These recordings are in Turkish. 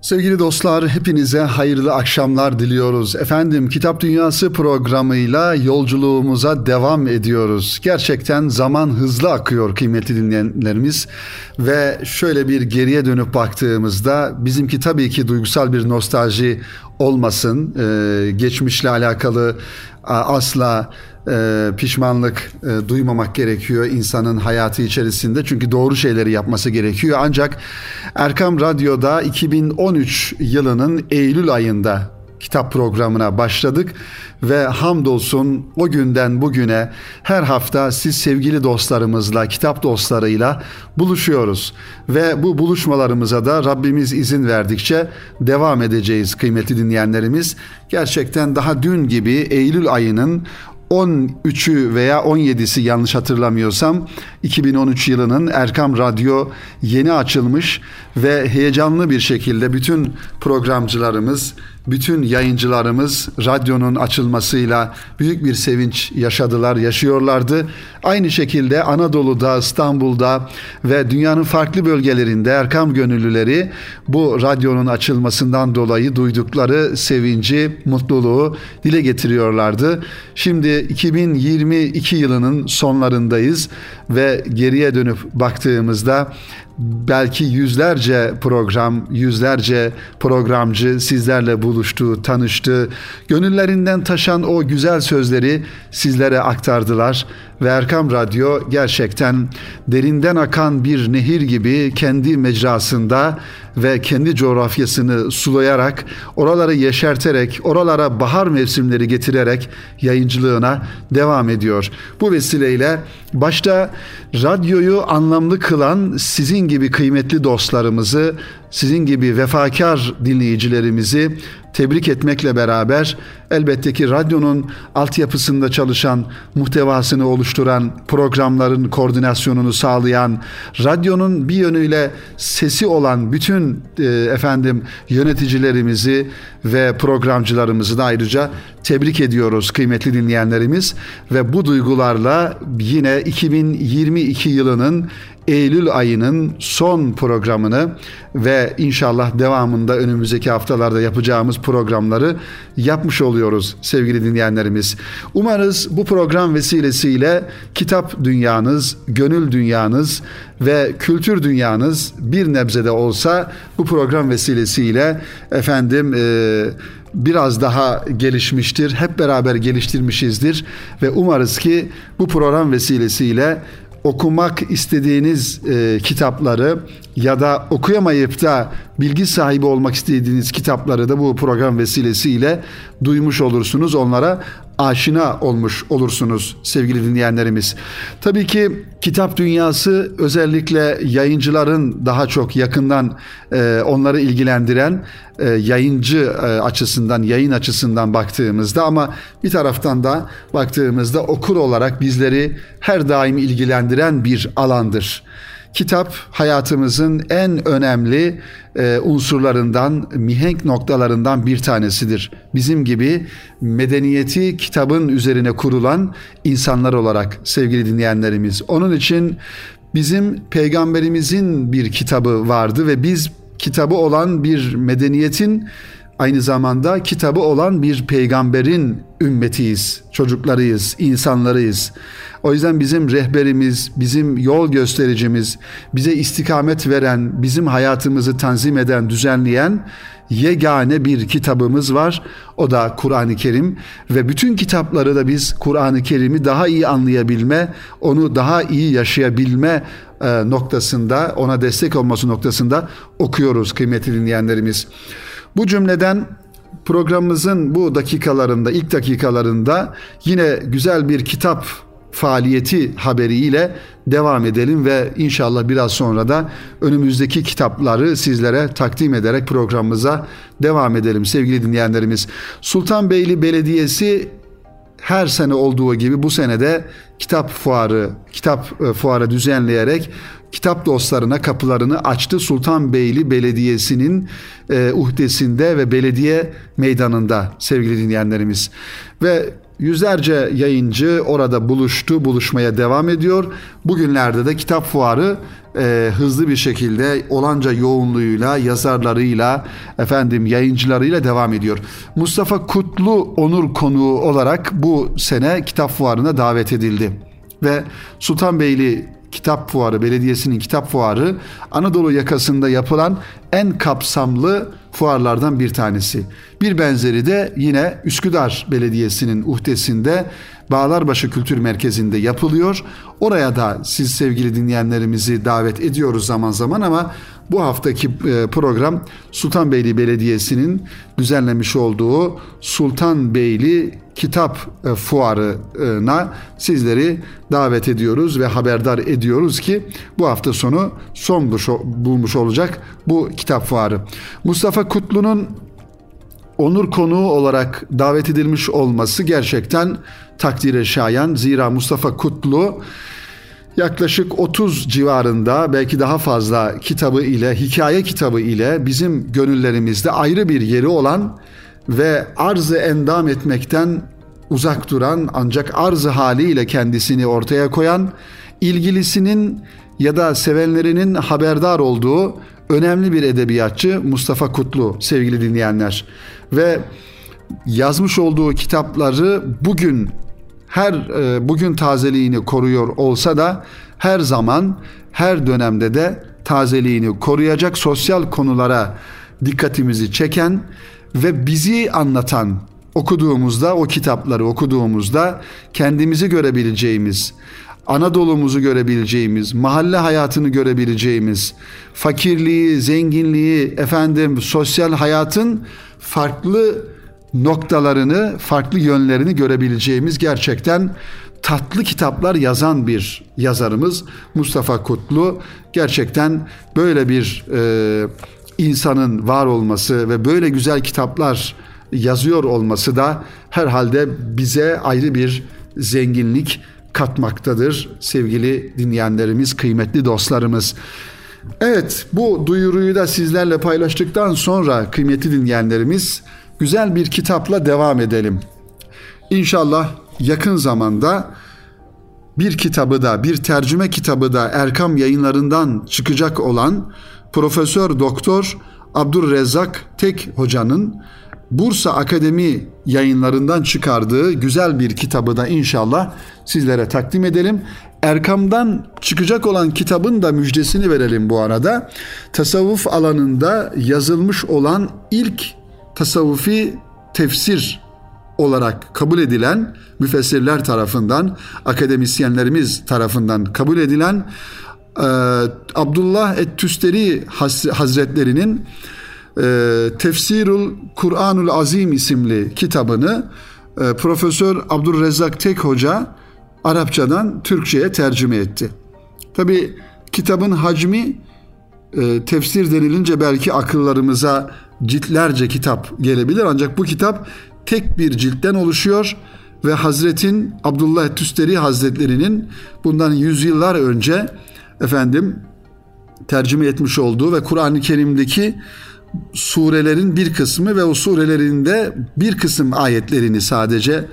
Sevgili dostlar, hepinize hayırlı akşamlar diliyoruz. Efendim, Kitap Dünyası programıyla yolculuğumuza devam ediyoruz. Gerçekten zaman hızlı akıyor kıymetli dinleyenlerimiz ve şöyle bir geriye dönüp baktığımızda bizimki tabii ki duygusal bir nostalji olmasın. Ee, geçmişle alakalı asla e, pişmanlık e, duymamak gerekiyor insanın hayatı içerisinde. Çünkü doğru şeyleri yapması gerekiyor. Ancak Erkam Radyo'da 2013 yılının Eylül ayında kitap programına başladık ve hamdolsun o günden bugüne her hafta siz sevgili dostlarımızla, kitap dostlarıyla buluşuyoruz. Ve bu buluşmalarımıza da Rabbimiz izin verdikçe devam edeceğiz kıymetli dinleyenlerimiz. Gerçekten daha dün gibi Eylül ayının 13'ü veya 17'si yanlış hatırlamıyorsam 2013 yılının Erkam Radyo yeni açılmış ve heyecanlı bir şekilde bütün programcılarımız bütün yayıncılarımız radyonun açılmasıyla büyük bir sevinç yaşadılar, yaşıyorlardı. Aynı şekilde Anadolu'da, İstanbul'da ve dünyanın farklı bölgelerinde Erkam gönüllüleri bu radyonun açılmasından dolayı duydukları sevinci, mutluluğu dile getiriyorlardı. Şimdi 2022 yılının sonlarındayız ve geriye dönüp baktığımızda belki yüzlerce program, yüzlerce programcı sizlerle buluştu, tanıştı. Gönüllerinden taşan o güzel sözleri sizlere aktardılar ve Erkam Radyo gerçekten derinden akan bir nehir gibi kendi mecrasında ve kendi coğrafyasını sulayarak, oraları yeşerterek, oralara bahar mevsimleri getirerek yayıncılığına devam ediyor. Bu vesileyle başta radyoyu anlamlı kılan sizin gibi kıymetli dostlarımızı, sizin gibi vefakar dinleyicilerimizi tebrik etmekle beraber elbette ki radyonun altyapısında çalışan, muhtevasını oluşturan, programların koordinasyonunu sağlayan, radyonun bir yönüyle sesi olan bütün e, efendim yöneticilerimizi ve programcılarımızı da ayrıca tebrik ediyoruz kıymetli dinleyenlerimiz. Ve bu duygularla yine 2022 yılının Eylül ayının son programını ve inşallah devamında önümüzdeki haftalarda yapacağımız programları yapmış oluyoruz sevgili dinleyenlerimiz. Umarız bu program vesilesiyle kitap dünyanız, gönül dünyanız ve kültür dünyanız bir nebzede olsa bu program vesilesiyle efendim e, biraz daha gelişmiştir. Hep beraber geliştirmişizdir ve umarız ki bu program vesilesiyle okumak istediğiniz e, kitapları ya da okuyamayıp da bilgi sahibi olmak istediğiniz kitapları da bu program vesilesiyle duymuş olursunuz. Onlara aşina olmuş olursunuz sevgili dinleyenlerimiz. Tabii ki kitap dünyası özellikle yayıncıların daha çok yakından e, onları ilgilendiren e, yayıncı e, açısından, yayın açısından baktığımızda ama bir taraftan da baktığımızda okur olarak bizleri her daim ilgilendiren bir alandır. Kitap hayatımızın en önemli e, unsurlarından, mihenk noktalarından bir tanesidir. Bizim gibi medeniyeti kitabın üzerine kurulan insanlar olarak sevgili dinleyenlerimiz. Onun için bizim peygamberimizin bir kitabı vardı ve biz kitabı olan bir medeniyetin aynı zamanda kitabı olan bir peygamberin ümmetiyiz, çocuklarıyız, insanlarıyız. O yüzden bizim rehberimiz, bizim yol göstericimiz, bize istikamet veren, bizim hayatımızı tanzim eden, düzenleyen yegane bir kitabımız var. O da Kur'an-ı Kerim ve bütün kitapları da biz Kur'an-ı Kerim'i daha iyi anlayabilme, onu daha iyi yaşayabilme e, noktasında, ona destek olması noktasında okuyoruz kıymetli dinleyenlerimiz. Bu cümleden programımızın bu dakikalarında, ilk dakikalarında yine güzel bir kitap faaliyeti haberiyle devam edelim ve inşallah biraz sonra da önümüzdeki kitapları sizlere takdim ederek programımıza devam edelim sevgili dinleyenlerimiz. Sultanbeyli Belediyesi her sene olduğu gibi bu sene de kitap fuarı, kitap e, fuarı düzenleyerek kitap dostlarına kapılarını açtı. Sultanbeyli Belediyesi'nin e, uhdesinde ve belediye meydanında sevgili dinleyenlerimiz. Ve yüzlerce yayıncı orada buluştu, buluşmaya devam ediyor. Bugünlerde de kitap fuarı e, hızlı bir şekilde olanca yoğunluğuyla, yazarlarıyla, efendim yayıncılarıyla devam ediyor. Mustafa Kutlu onur konuğu olarak bu sene kitap fuarına davet edildi ve Sultanbeyli Kitap Fuarı, belediyesinin kitap fuarı Anadolu yakasında yapılan en kapsamlı fuarlardan bir tanesi. Bir benzeri de yine Üsküdar Belediyesi'nin uhdesinde Bağlarbaşı Kültür Merkezi'nde yapılıyor. Oraya da siz sevgili dinleyenlerimizi davet ediyoruz zaman zaman ama bu haftaki e, program Sultanbeyli Belediyesi'nin düzenlemiş olduğu Sultanbeyli Kitap e, Fuarı'na sizleri davet ediyoruz ve haberdar ediyoruz ki bu hafta sonu son bulmuş olacak bu kitap fuarı. Mustafa Kutlu'nun onur konuğu olarak davet edilmiş olması gerçekten takdire şayan. Zira Mustafa Kutlu yaklaşık 30 civarında belki daha fazla kitabı ile, hikaye kitabı ile bizim gönüllerimizde ayrı bir yeri olan ve arzı endam etmekten uzak duran ancak arzı haliyle kendisini ortaya koyan, ilgilisinin ya da sevenlerinin haberdar olduğu önemli bir edebiyatçı Mustafa Kutlu sevgili dinleyenler. Ve yazmış olduğu kitapları bugün her e, bugün tazeliğini koruyor olsa da her zaman her dönemde de tazeliğini koruyacak sosyal konulara dikkatimizi çeken ve bizi anlatan okuduğumuzda o kitapları okuduğumuzda kendimizi görebileceğimiz Anadolu'muzu görebileceğimiz, mahalle hayatını görebileceğimiz, fakirliği, zenginliği, efendim sosyal hayatın farklı noktalarını, farklı yönlerini görebileceğimiz gerçekten tatlı kitaplar yazan bir yazarımız Mustafa Kutlu. Gerçekten böyle bir e, insanın var olması ve böyle güzel kitaplar yazıyor olması da herhalde bize ayrı bir zenginlik katmaktadır sevgili dinleyenlerimiz, kıymetli dostlarımız. Evet bu duyuruyu da sizlerle paylaştıktan sonra kıymetli dinleyenlerimiz güzel bir kitapla devam edelim. İnşallah yakın zamanda bir kitabı da bir tercüme kitabı da Erkam yayınlarından çıkacak olan Profesör Doktor Abdurrezzak Tek hocanın Bursa Akademi yayınlarından çıkardığı güzel bir kitabı da inşallah sizlere takdim edelim. Erkam'dan çıkacak olan kitabın da müjdesini verelim bu arada. Tasavvuf alanında yazılmış olan ilk tasavvufi tefsir olarak kabul edilen müfessirler tarafından, akademisyenlerimiz tarafından kabul edilen e, Abdullah Et-Tüsteri Hazretlerinin e, Tefsirul Kur'anul Azim isimli kitabını e, Profesör Abdurrezzak Tek Hoca Arapçadan Türkçe'ye tercüme etti. Tabi kitabın hacmi e, tefsir denilince belki akıllarımıza ciltlerce kitap gelebilir ancak bu kitap tek bir ciltten oluşuyor ve Hazretin Abdullah Tüsteri Hazretlerinin bundan yüzyıllar önce efendim tercüme etmiş olduğu ve Kur'an-ı Kerim'deki surelerin bir kısmı ve o surelerinde bir kısım ayetlerini sadece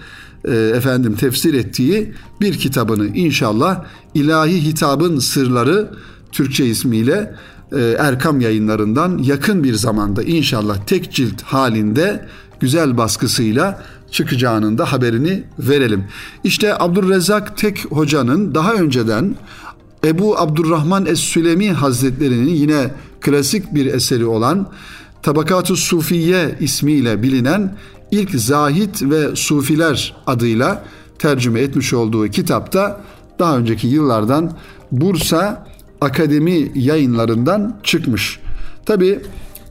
e, efendim tefsir ettiği bir kitabını inşallah İlahi Hitabın Sırları Türkçe ismiyle e, Erkam yayınlarından yakın bir zamanda inşallah tek cilt halinde güzel baskısıyla çıkacağının da haberini verelim. İşte Abdurrezzak Tek hocanın daha önceden Ebu Abdurrahman Es-Sülemi Hazretleri'nin yine klasik bir eseri olan Tabakat-ı Sufiye ismiyle bilinen ilk Zahit ve Sufiler adıyla tercüme etmiş olduğu kitapta daha önceki yıllardan Bursa Akademi yayınlarından çıkmış. Tabi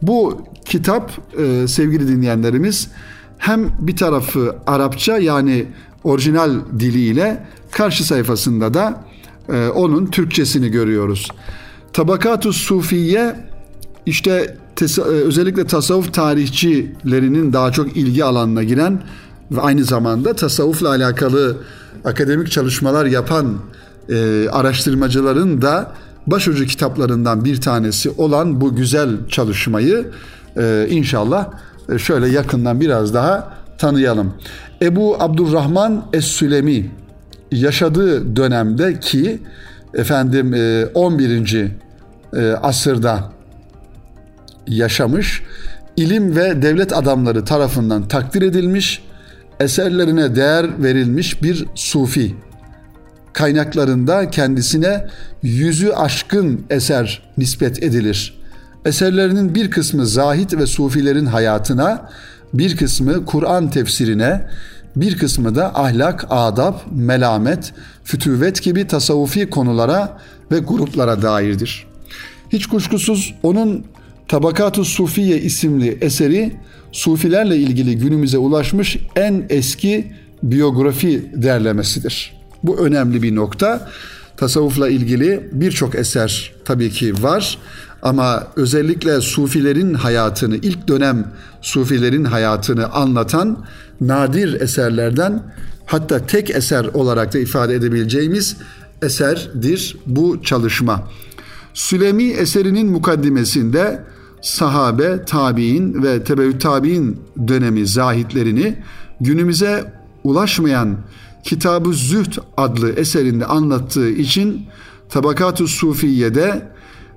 bu kitap e, sevgili dinleyenlerimiz hem bir tarafı Arapça yani orijinal diliyle karşı sayfasında da e, onun Türkçesini görüyoruz. Tabakat-ı Sufiye işte tes- e, özellikle tasavvuf tarihçilerinin daha çok ilgi alanına giren ve aynı zamanda tasavvufla alakalı akademik çalışmalar yapan e, araştırmacıların da başucu kitaplarından bir tanesi olan bu güzel çalışmayı e, inşallah e, şöyle yakından biraz daha tanıyalım. Ebu Abdurrahman Es-Sülemi yaşadığı dönemde ki efendim 11. E, e, asırda yaşamış, ilim ve devlet adamları tarafından takdir edilmiş, eserlerine değer verilmiş bir sufi. Kaynaklarında kendisine yüzü aşkın eser nispet edilir. Eserlerinin bir kısmı zahit ve sufilerin hayatına, bir kısmı Kur'an tefsirine, bir kısmı da ahlak, adab, melamet, fütüvet gibi tasavvufi konulara ve gruplara dairdir. Hiç kuşkusuz onun Tabakat-ı Sufiye isimli eseri Sufilerle ilgili günümüze ulaşmış en eski biyografi derlemesidir. Bu önemli bir nokta. Tasavvufla ilgili birçok eser tabii ki var ama özellikle Sufilerin hayatını, ilk dönem Sufilerin hayatını anlatan nadir eserlerden hatta tek eser olarak da ifade edebileceğimiz eserdir bu çalışma. Sülemi eserinin mukaddimesinde sahabe, tabi'in ve tebeü tabi'in dönemi zahitlerini günümüze ulaşmayan Kitab-ı Zühd adlı eserinde anlattığı için Tabakat-ı Sufiye'de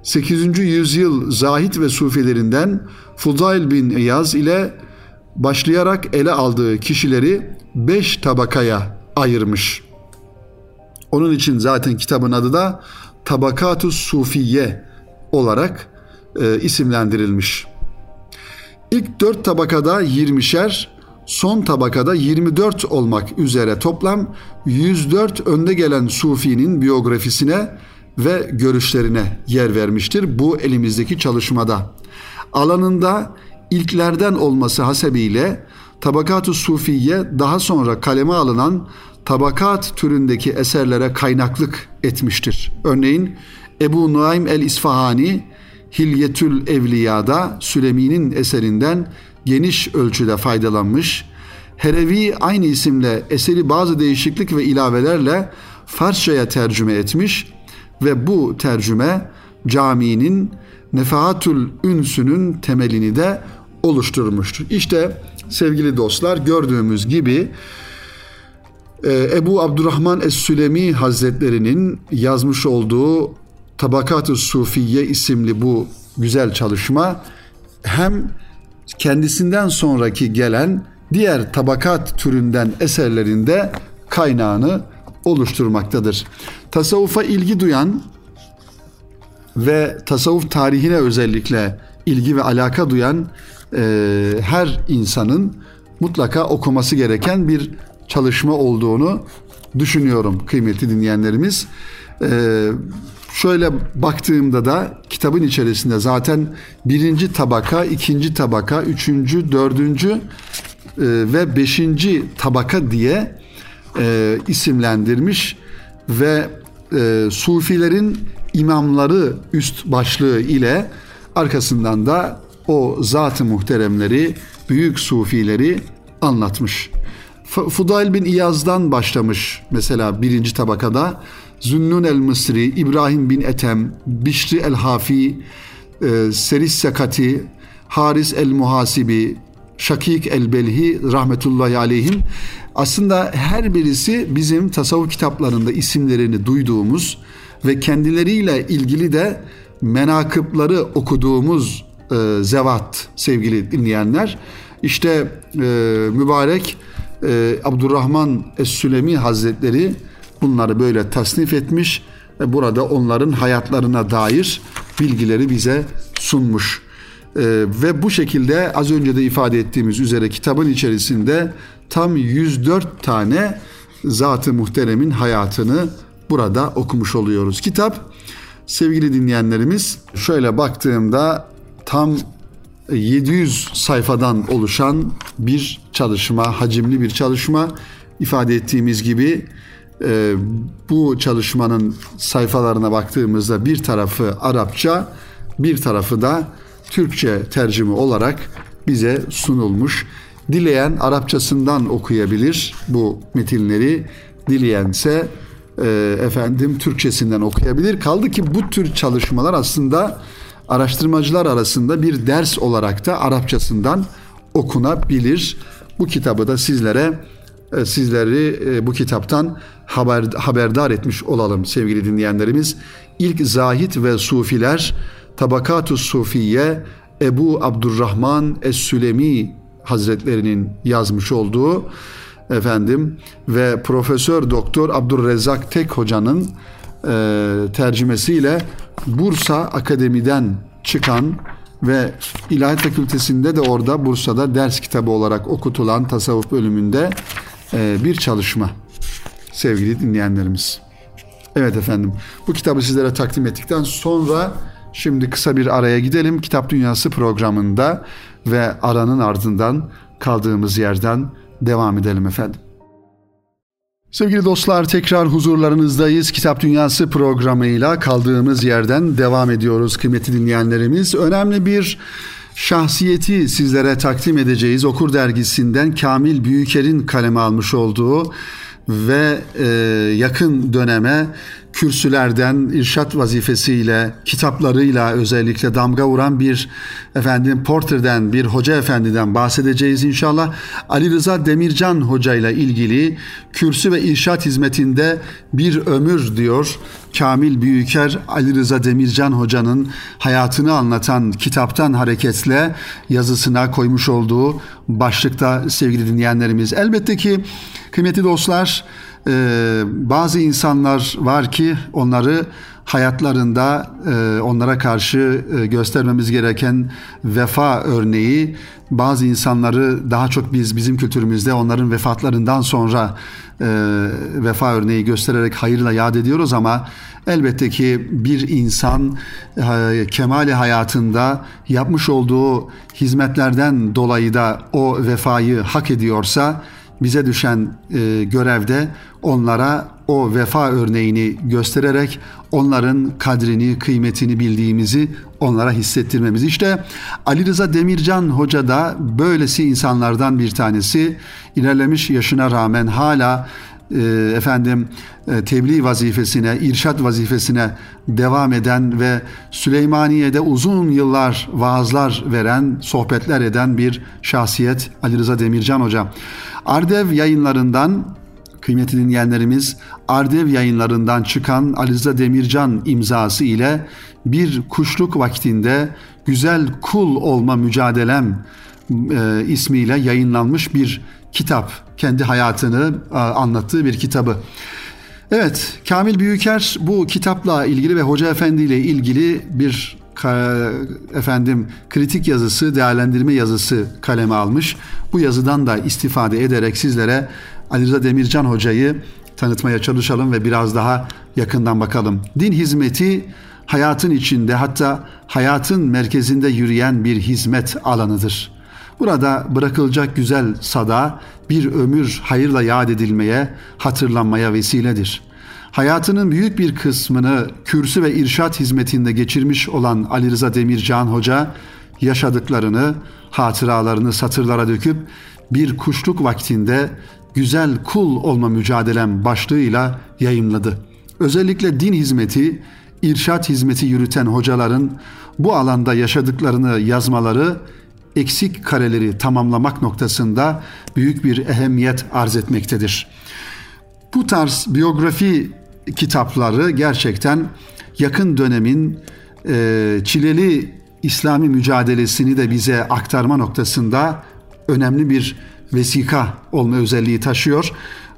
8. yüzyıl zahit ve sufilerinden Fudail bin İyaz ile başlayarak ele aldığı kişileri beş tabakaya ayırmış. Onun için zaten kitabın adı da Tabakatu Sufiye olarak e, isimlendirilmiş. İlk dört tabakada 20'şer, son tabakada 24 olmak üzere toplam 104 önde gelen Sufi'nin biyografisine ve görüşlerine yer vermiştir bu elimizdeki çalışmada. Alanında ilklerden olması hasebiyle Tabakat-ı Sufiye daha sonra kaleme alınan tabakat türündeki eserlere kaynaklık etmiştir. Örneğin Ebu Nuaym el-İsfahani Hilyetül Evliya'da Sülemi'nin eserinden geniş ölçüde faydalanmış. Herevi aynı isimle eseri bazı değişiklik ve ilavelerle Farsçaya tercüme etmiş ve bu tercüme caminin Nefahatül Ünsü'nün temelini de oluşturmuştur. İşte sevgili dostlar gördüğümüz gibi e, Ebu Abdurrahman Es-Sülemi Hazretlerinin yazmış olduğu Tabakat-ı Sufiye isimli bu güzel çalışma hem kendisinden sonraki gelen diğer tabakat türünden eserlerinde kaynağını oluşturmaktadır. Tasavvufa ilgi duyan ve tasavvuf tarihine özellikle ilgi ve alaka duyan e, her insanın mutlaka okuması gereken bir çalışma olduğunu düşünüyorum kıymetli dinleyenlerimiz. E, şöyle baktığımda da kitabın içerisinde zaten birinci tabaka, ikinci tabaka, üçüncü, dördüncü e, ve beşinci tabaka diye e, isimlendirmiş ve e, Sufilerin imamları üst başlığı ile arkasından da o zat-ı muhteremleri, büyük sufileri anlatmış. Fudail bin İyaz'dan başlamış mesela birinci tabakada. Zünnun el Mısri, İbrahim bin Etem, Bişri el Hafi, e, Seris Sekati, Haris el Muhasibi, Şakik el Belhi rahmetullahi aleyhim aslında her birisi bizim tasavvuf kitaplarında isimlerini duyduğumuz ve kendileriyle ilgili de menakıpları okuduğumuz e, zevat sevgili dinleyenler. İşte e, mübarek e, Abdurrahman Es-Sülemi Hazretleri bunları böyle tasnif etmiş ve burada onların hayatlarına dair bilgileri bize sunmuş. Ee, ve bu şekilde az önce de ifade ettiğimiz üzere kitabın içerisinde tam 104 tane Zat-ı Muhterem'in hayatını burada okumuş oluyoruz. Kitap sevgili dinleyenlerimiz şöyle baktığımda tam 700 sayfadan oluşan bir çalışma, hacimli bir çalışma ifade ettiğimiz gibi e, bu çalışmanın sayfalarına baktığımızda bir tarafı Arapça, bir tarafı da Türkçe tercüme olarak bize sunulmuş. Dileyen Arapçasından okuyabilir bu metinleri, dileyense e, efendim Türkçesinden okuyabilir. Kaldı ki bu tür çalışmalar aslında araştırmacılar arasında bir ders olarak da Arapçasından okunabilir. Bu kitabı da sizlere e, sizleri e, bu kitaptan haber, haberdar etmiş olalım sevgili dinleyenlerimiz. İlk zahit ve sufiler Tabakatus Sufiye Ebu Abdurrahman Es-Sülemi Hazretlerinin yazmış olduğu efendim ve Profesör Doktor Abdurrezzak Tek Hoca'nın e, tercümesiyle Bursa Akademi'den çıkan ve İlahiyat Fakültesi'nde de orada Bursa'da ders kitabı olarak okutulan tasavvuf bölümünde e, bir çalışma sevgili dinleyenlerimiz. Evet efendim bu kitabı sizlere takdim ettikten sonra şimdi kısa bir araya gidelim. Kitap Dünyası programında ve aranın ardından kaldığımız yerden devam edelim efendim. Sevgili dostlar tekrar huzurlarınızdayız. Kitap Dünyası programıyla kaldığımız yerden devam ediyoruz kıymetli dinleyenlerimiz. Önemli bir şahsiyeti sizlere takdim edeceğiz. Okur dergisinden Kamil Büyüker'in kaleme almış olduğu ve e, yakın döneme kürsülerden irşat vazifesiyle, kitaplarıyla özellikle damga vuran bir efendim porterden, bir hoca efendiden bahsedeceğiz inşallah. Ali Rıza Demircan Hoca ile ilgili kürsü ve irşat hizmetinde bir ömür diyor. Kamil Büyüker Ali Rıza Demircan Hoca'nın hayatını anlatan kitaptan hareketle yazısına koymuş olduğu başlıkta sevgili dinleyenlerimiz. Elbette ki kıymetli dostlar ee, bazı insanlar var ki onları hayatlarında e, onlara karşı e, göstermemiz gereken vefa örneği bazı insanları daha çok biz bizim kültürümüzde onların vefatlarından sonra e, vefa örneği göstererek hayırla yad ediyoruz ama elbette ki bir insan e, kemali hayatında yapmış olduğu hizmetlerden dolayı da o vefayı hak ediyorsa bize düşen görevde onlara o vefa örneğini göstererek onların kadrini, kıymetini bildiğimizi onlara hissettirmemiz. İşte Ali Rıza Demircan Hoca da böylesi insanlardan bir tanesi. İlerlemiş yaşına rağmen hala e, efendim e, tebliğ vazifesine, irşat vazifesine devam eden ve Süleymaniye'de uzun yıllar vaazlar veren, sohbetler eden bir şahsiyet Ali Rıza Demircan Hoca. Ardev yayınlarından kıymetli dinleyenlerimiz Ardev yayınlarından çıkan Aliza Demircan imzası ile bir kuşluk vaktinde güzel kul olma mücadelem e, ismiyle yayınlanmış bir kitap. Kendi hayatını e, anlattığı bir kitabı. Evet, Kamil Büyüker bu kitapla ilgili ve Hoca Efendi ile ilgili bir efendim kritik yazısı, değerlendirme yazısı kaleme almış. Bu yazıdan da istifade ederek sizlere Ali Rıza Demircan hocayı tanıtmaya çalışalım ve biraz daha yakından bakalım. Din hizmeti hayatın içinde hatta hayatın merkezinde yürüyen bir hizmet alanıdır. Burada bırakılacak güzel sada bir ömür hayırla yad edilmeye, hatırlanmaya vesiledir. Hayatının büyük bir kısmını kürsü ve irşat hizmetinde geçirmiş olan Ali Rıza Demircan Hoca yaşadıklarını, hatıralarını satırlara döküp bir kuşluk vaktinde güzel kul olma mücadelem başlığıyla yayımladı. Özellikle din hizmeti, irşat hizmeti yürüten hocaların bu alanda yaşadıklarını yazmaları eksik kareleri tamamlamak noktasında büyük bir ehemmiyet arz etmektedir. Bu tarz biyografi kitapları gerçekten yakın dönemin e, çileli İslami mücadelesini de bize aktarma noktasında önemli bir vesika olma özelliği taşıyor.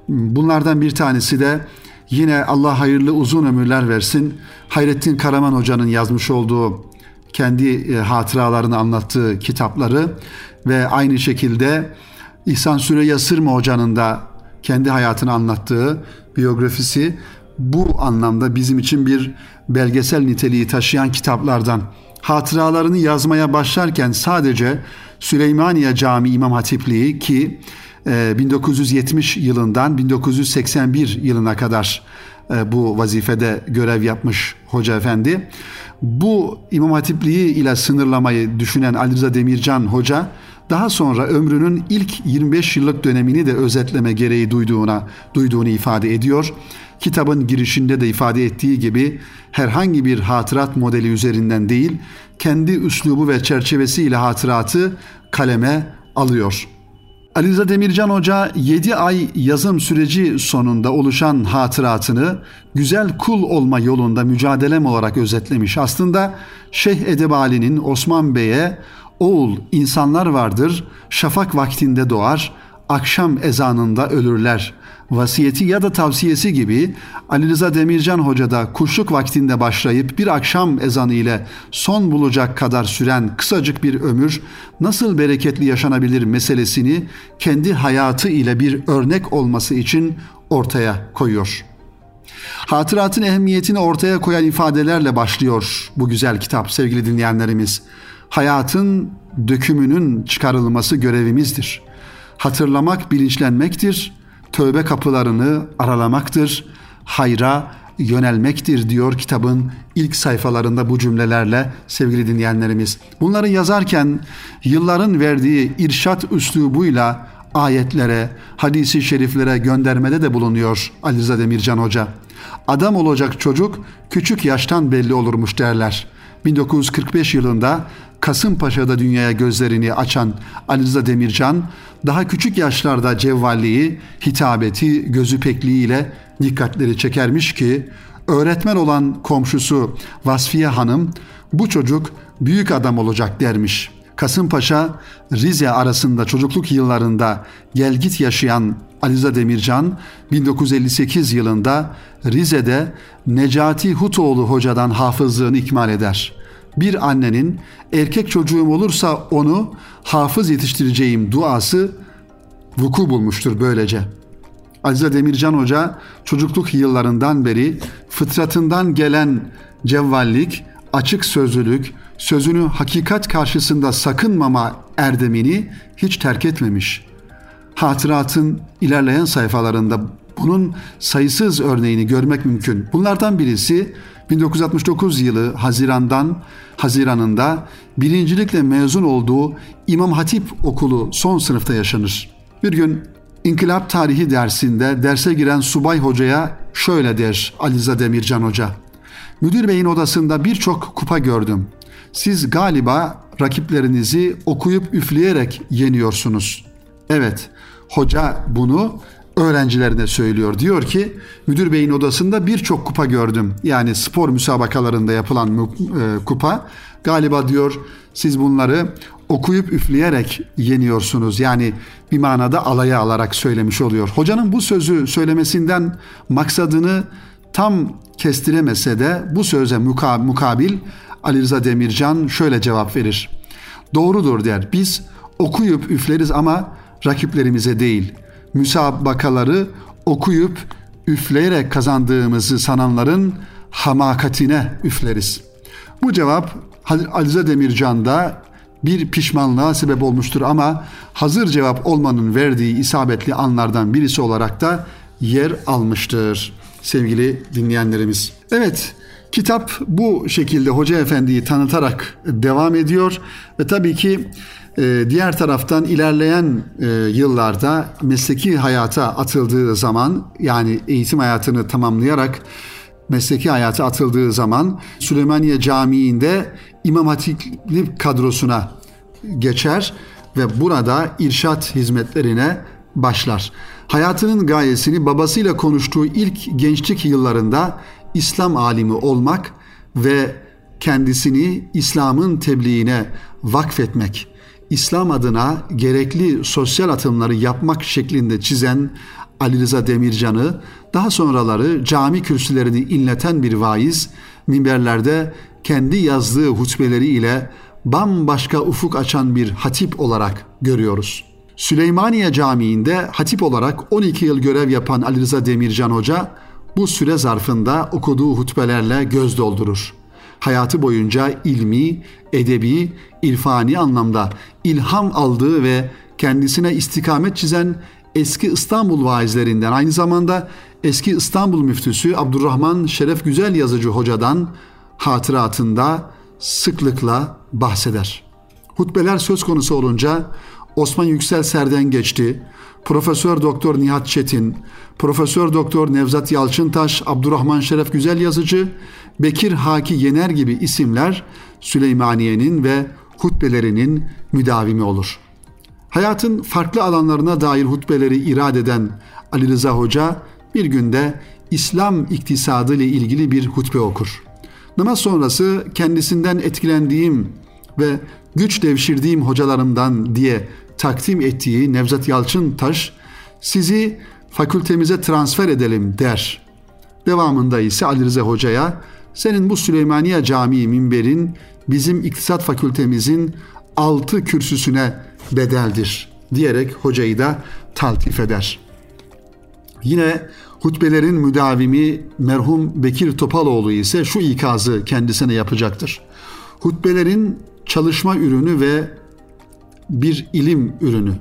Bunlardan bir tanesi de yine Allah hayırlı uzun ömürler versin. Hayrettin Karaman Hoca'nın yazmış olduğu kendi e, hatıralarını anlattığı kitapları ve aynı şekilde İhsan Süreyya Sırma Hoca'nın da kendi hayatını anlattığı biyografisi bu anlamda bizim için bir belgesel niteliği taşıyan kitaplardan. Hatıralarını yazmaya başlarken sadece Süleymaniye Camii İmam Hatipliği ki 1970 e, yılından 1981 yılına kadar e, bu vazifede görev yapmış Hoca Efendi. Bu İmam Hatipliği ile sınırlamayı düşünen Ali Rıza Demircan Hoca daha sonra ömrünün ilk 25 yıllık dönemini de özetleme gereği duyduğuna duyduğunu ifade ediyor. Kitabın girişinde de ifade ettiği gibi herhangi bir hatırat modeli üzerinden değil, kendi üslubu ve çerçevesiyle hatıratı kaleme alıyor. Ali Rıza Demircan Hoca 7 ay yazım süreci sonunda oluşan hatıratını güzel kul olma yolunda mücadelem olarak özetlemiş. Aslında Şeyh Edebali'nin Osman Bey'e oğul insanlar vardır şafak vaktinde doğar akşam ezanında ölürler vasiyeti ya da tavsiyesi gibi Ali Rıza Demircan Hoca da kuşluk vaktinde başlayıp bir akşam ezanı ile son bulacak kadar süren kısacık bir ömür nasıl bereketli yaşanabilir meselesini kendi hayatı ile bir örnek olması için ortaya koyuyor. Hatıratın ehemmiyetini ortaya koyan ifadelerle başlıyor bu güzel kitap sevgili dinleyenlerimiz. Hayatın dökümünün çıkarılması görevimizdir. Hatırlamak bilinçlenmektir tövbe kapılarını aralamaktır, hayra yönelmektir diyor kitabın ilk sayfalarında bu cümlelerle sevgili dinleyenlerimiz. Bunları yazarken yılların verdiği irşat üslubuyla ayetlere, hadisi şeriflere göndermede de bulunuyor Ali Rıza Demircan Hoca. Adam olacak çocuk küçük yaştan belli olurmuş derler. 1945 yılında Kasımpaşa'da dünyaya gözlerini açan Ali Rıza Demircan daha küçük yaşlarda cevvalliği, hitabeti, gözü pekliğiyle dikkatleri çekermiş ki öğretmen olan komşusu Vasfiye Hanım bu çocuk büyük adam olacak dermiş. Kasımpaşa, Rize arasında çocukluk yıllarında gelgit yaşayan Aliza Demircan 1958 yılında Rize'de Necati Hutoğlu hocadan hafızlığını ikmal eder bir annenin erkek çocuğum olursa onu hafız yetiştireceğim duası vuku bulmuştur böylece. Azize Demircan Hoca çocukluk yıllarından beri fıtratından gelen cevvallik, açık sözlülük, sözünü hakikat karşısında sakınmama erdemini hiç terk etmemiş. Hatıratın ilerleyen sayfalarında bunun sayısız örneğini görmek mümkün. Bunlardan birisi 1969 yılı Haziran'dan Haziran'ında birincilikle mezun olduğu İmam Hatip Okulu son sınıfta yaşanır. Bir gün İnkılap Tarihi dersinde derse giren subay hocaya şöyle der Aliza Demircan Hoca. Müdür beyin odasında birçok kupa gördüm. Siz galiba rakiplerinizi okuyup üfleyerek yeniyorsunuz. Evet, hoca bunu öğrencilerine söylüyor. Diyor ki müdür beyin odasında birçok kupa gördüm. Yani spor müsabakalarında yapılan e, kupa. Galiba diyor siz bunları okuyup üfleyerek yeniyorsunuz. Yani bir manada alaya alarak söylemiş oluyor. Hocanın bu sözü söylemesinden maksadını tam kestiremese de bu söze mukabil Ali Rıza Demircan şöyle cevap verir. Doğrudur der. Biz okuyup üfleriz ama rakiplerimize değil.'' Müsabakaları okuyup üfleyerek kazandığımızı sananların hamakatine üfleriz. Bu cevap Alize Demircan'da bir pişmanlığa sebep olmuştur ama hazır cevap olmanın verdiği isabetli anlardan birisi olarak da yer almıştır sevgili dinleyenlerimiz. Evet kitap bu şekilde Hoca Efendi'yi tanıtarak devam ediyor ve tabii ki diğer taraftan ilerleyen e, yıllarda mesleki hayata atıldığı zaman yani eğitim hayatını tamamlayarak mesleki hayata atıldığı zaman Süleymaniye Camii'nde İmam Hatiplik kadrosuna geçer ve burada irşat hizmetlerine başlar. Hayatının gayesini babasıyla konuştuğu ilk gençlik yıllarında İslam alimi olmak ve kendisini İslam'ın tebliğine vakfetmek İslam adına gerekli sosyal atımları yapmak şeklinde çizen Ali Rıza Demircan'ı daha sonraları cami kürsülerini inleten bir vaiz, minberlerde kendi yazdığı hutbeleri ile bambaşka ufuk açan bir hatip olarak görüyoruz. Süleymaniye Camii'nde hatip olarak 12 yıl görev yapan Ali Rıza Demircan Hoca bu süre zarfında okuduğu hutbelerle göz doldurur hayatı boyunca ilmi, edebi, irfani anlamda ilham aldığı ve kendisine istikamet çizen eski İstanbul vaizlerinden aynı zamanda eski İstanbul müftüsü Abdurrahman Şeref Güzel Yazıcı Hoca'dan hatıratında sıklıkla bahseder. Hutbeler söz konusu olunca Osman Yüksel Serden geçti. Profesör Doktor Nihat Çetin, Profesör Doktor Nevzat Yalçıntaş, Abdurrahman Şeref Güzel Yazıcı Bekir Haki Yener gibi isimler Süleymaniye'nin ve hutbelerinin müdavimi olur. Hayatın farklı alanlarına dair hutbeleri irad eden Ali Rıza Hoca bir günde İslam iktisadı ile ilgili bir hutbe okur. Namaz sonrası kendisinden etkilendiğim ve güç devşirdiğim hocalarımdan diye takdim ettiği Nevzat Yalçın Taş sizi fakültemize transfer edelim der. Devamında ise Ali Rıza Hoca'ya senin bu Süleymaniye Camii minberin bizim iktisat fakültemizin altı kürsüsüne bedeldir diyerek hocayı da taltif eder. Yine hutbelerin müdavimi merhum Bekir Topaloğlu ise şu ikazı kendisine yapacaktır. Hutbelerin çalışma ürünü ve bir ilim ürünü.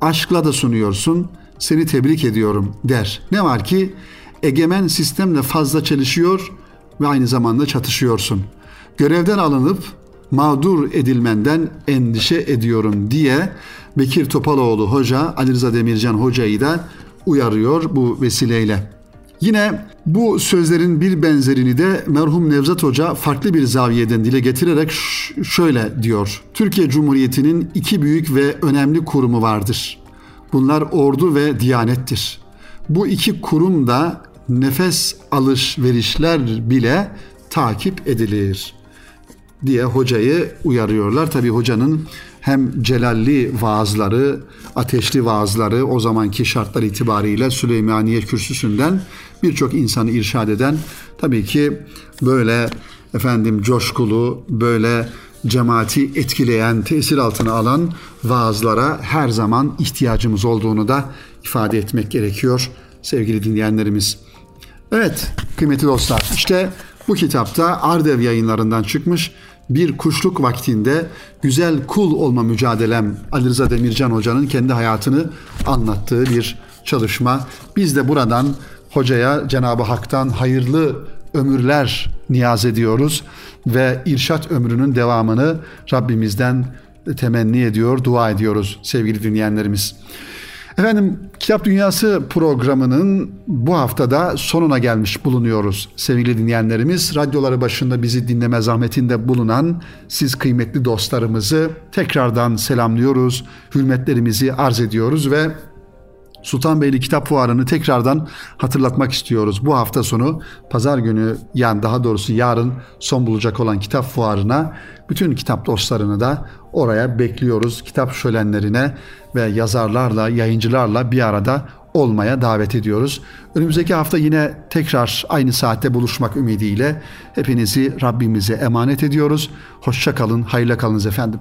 Aşkla da sunuyorsun, seni tebrik ediyorum der. Ne var ki egemen sistemle fazla çalışıyor ve aynı zamanda çatışıyorsun. Görevden alınıp mağdur edilmenden endişe ediyorum diye Bekir Topaloğlu Hoca, Ali Rıza Demircan Hoca'yı da uyarıyor bu vesileyle. Yine bu sözlerin bir benzerini de merhum Nevzat Hoca farklı bir zaviyeden dile getirerek şöyle diyor. Türkiye Cumhuriyeti'nin iki büyük ve önemli kurumu vardır. Bunlar ordu ve diyanettir. Bu iki kurum da nefes alışverişler bile takip edilir diye hocayı uyarıyorlar. Tabi hocanın hem celalli vaazları, ateşli vaazları o zamanki şartlar itibariyle Süleymaniye Kürsüsü'nden birçok insanı irşad eden tabii ki böyle efendim coşkulu, böyle cemaati etkileyen, tesir altına alan vaazlara her zaman ihtiyacımız olduğunu da ifade etmek gerekiyor sevgili dinleyenlerimiz. Evet kıymetli dostlar işte bu kitapta Ardev yayınlarından çıkmış bir kuşluk vaktinde güzel kul olma mücadelem Ali Rıza Demircan Hoca'nın kendi hayatını anlattığı bir çalışma. Biz de buradan hocaya Cenab-ı Hak'tan hayırlı ömürler niyaz ediyoruz ve irşat ömrünün devamını Rabbimizden temenni ediyor, dua ediyoruz sevgili dinleyenlerimiz. Efendim Kitap Dünyası programının bu haftada sonuna gelmiş bulunuyoruz sevgili dinleyenlerimiz. Radyoları başında bizi dinleme zahmetinde bulunan siz kıymetli dostlarımızı tekrardan selamlıyoruz. Hürmetlerimizi arz ediyoruz ve Sultanbeyli Kitap Fuarı'nı tekrardan hatırlatmak istiyoruz. Bu hafta sonu pazar günü yani daha doğrusu yarın son bulacak olan kitap fuarına bütün kitap dostlarını da oraya bekliyoruz. Kitap şölenlerine ve yazarlarla, yayıncılarla bir arada olmaya davet ediyoruz. Önümüzdeki hafta yine tekrar aynı saatte buluşmak ümidiyle hepinizi Rabbimize emanet ediyoruz. Hoşça kalın, hayırla kalınız efendim.